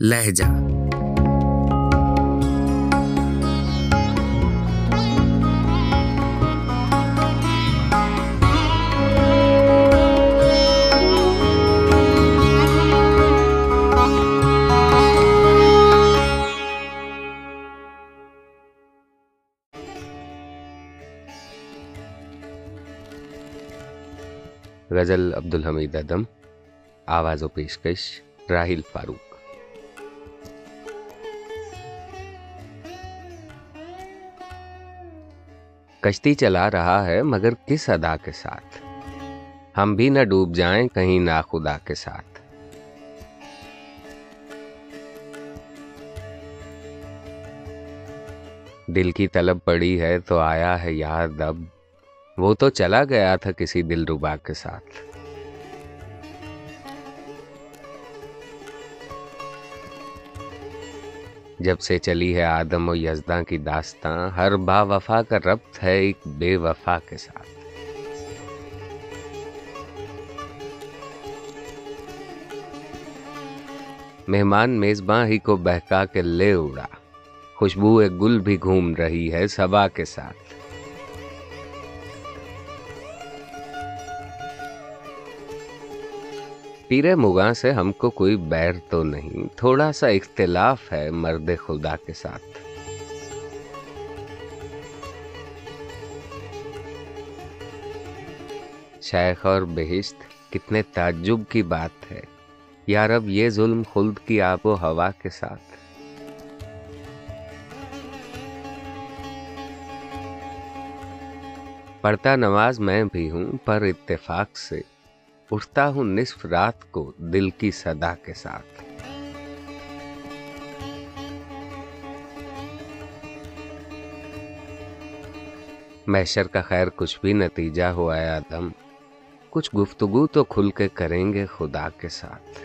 لہجہ۔ غزل عبدالحمید ادم آواز و پیشکش راہیل فاروق۔ کشتی چلا رہا ہے، مگر کس ادا کے ساتھ؟ ہم بھی نہ ڈوب جائیں، کہیں نہ خدا کے ساتھ۔ دل کی طلب پڑی ہے تو آیا ہے یار دب وہ تو چلا گیا تھا کسی دل ربا کے ساتھ۔ جب سے چلی ہے آدم و یزداں کی داستاں، ہر با وفا کا ربط ہے ایک بے وفا کے ساتھ۔ مہمان میزباں ہی کو بہکا کے لے اڑا۔ خوشبو گل بھی گھوم رہی ہے سبا کے ساتھ۔ پیرے مغاں سے ہم کو کوئی بیر تو نہیں، تھوڑا سا اختلاف ہے مرد خدا کے ساتھ۔ شیخ اور بہشت، کتنے تعجب کی بات ہے۔ یار اب یہ ظلم خلد کی آب و ہوا کے ساتھ۔ پڑھتا نماز میں بھی ہوں، پر اتفاق سے۔ اٹھتا ہوں نصف رات کو دل کی صدا کے ساتھ۔ محشر کا خیر کچھ بھی نتیجہ ہوا ہے آدم، کچھ گفتگو تو کھل کے کریں گے خدا کے ساتھ۔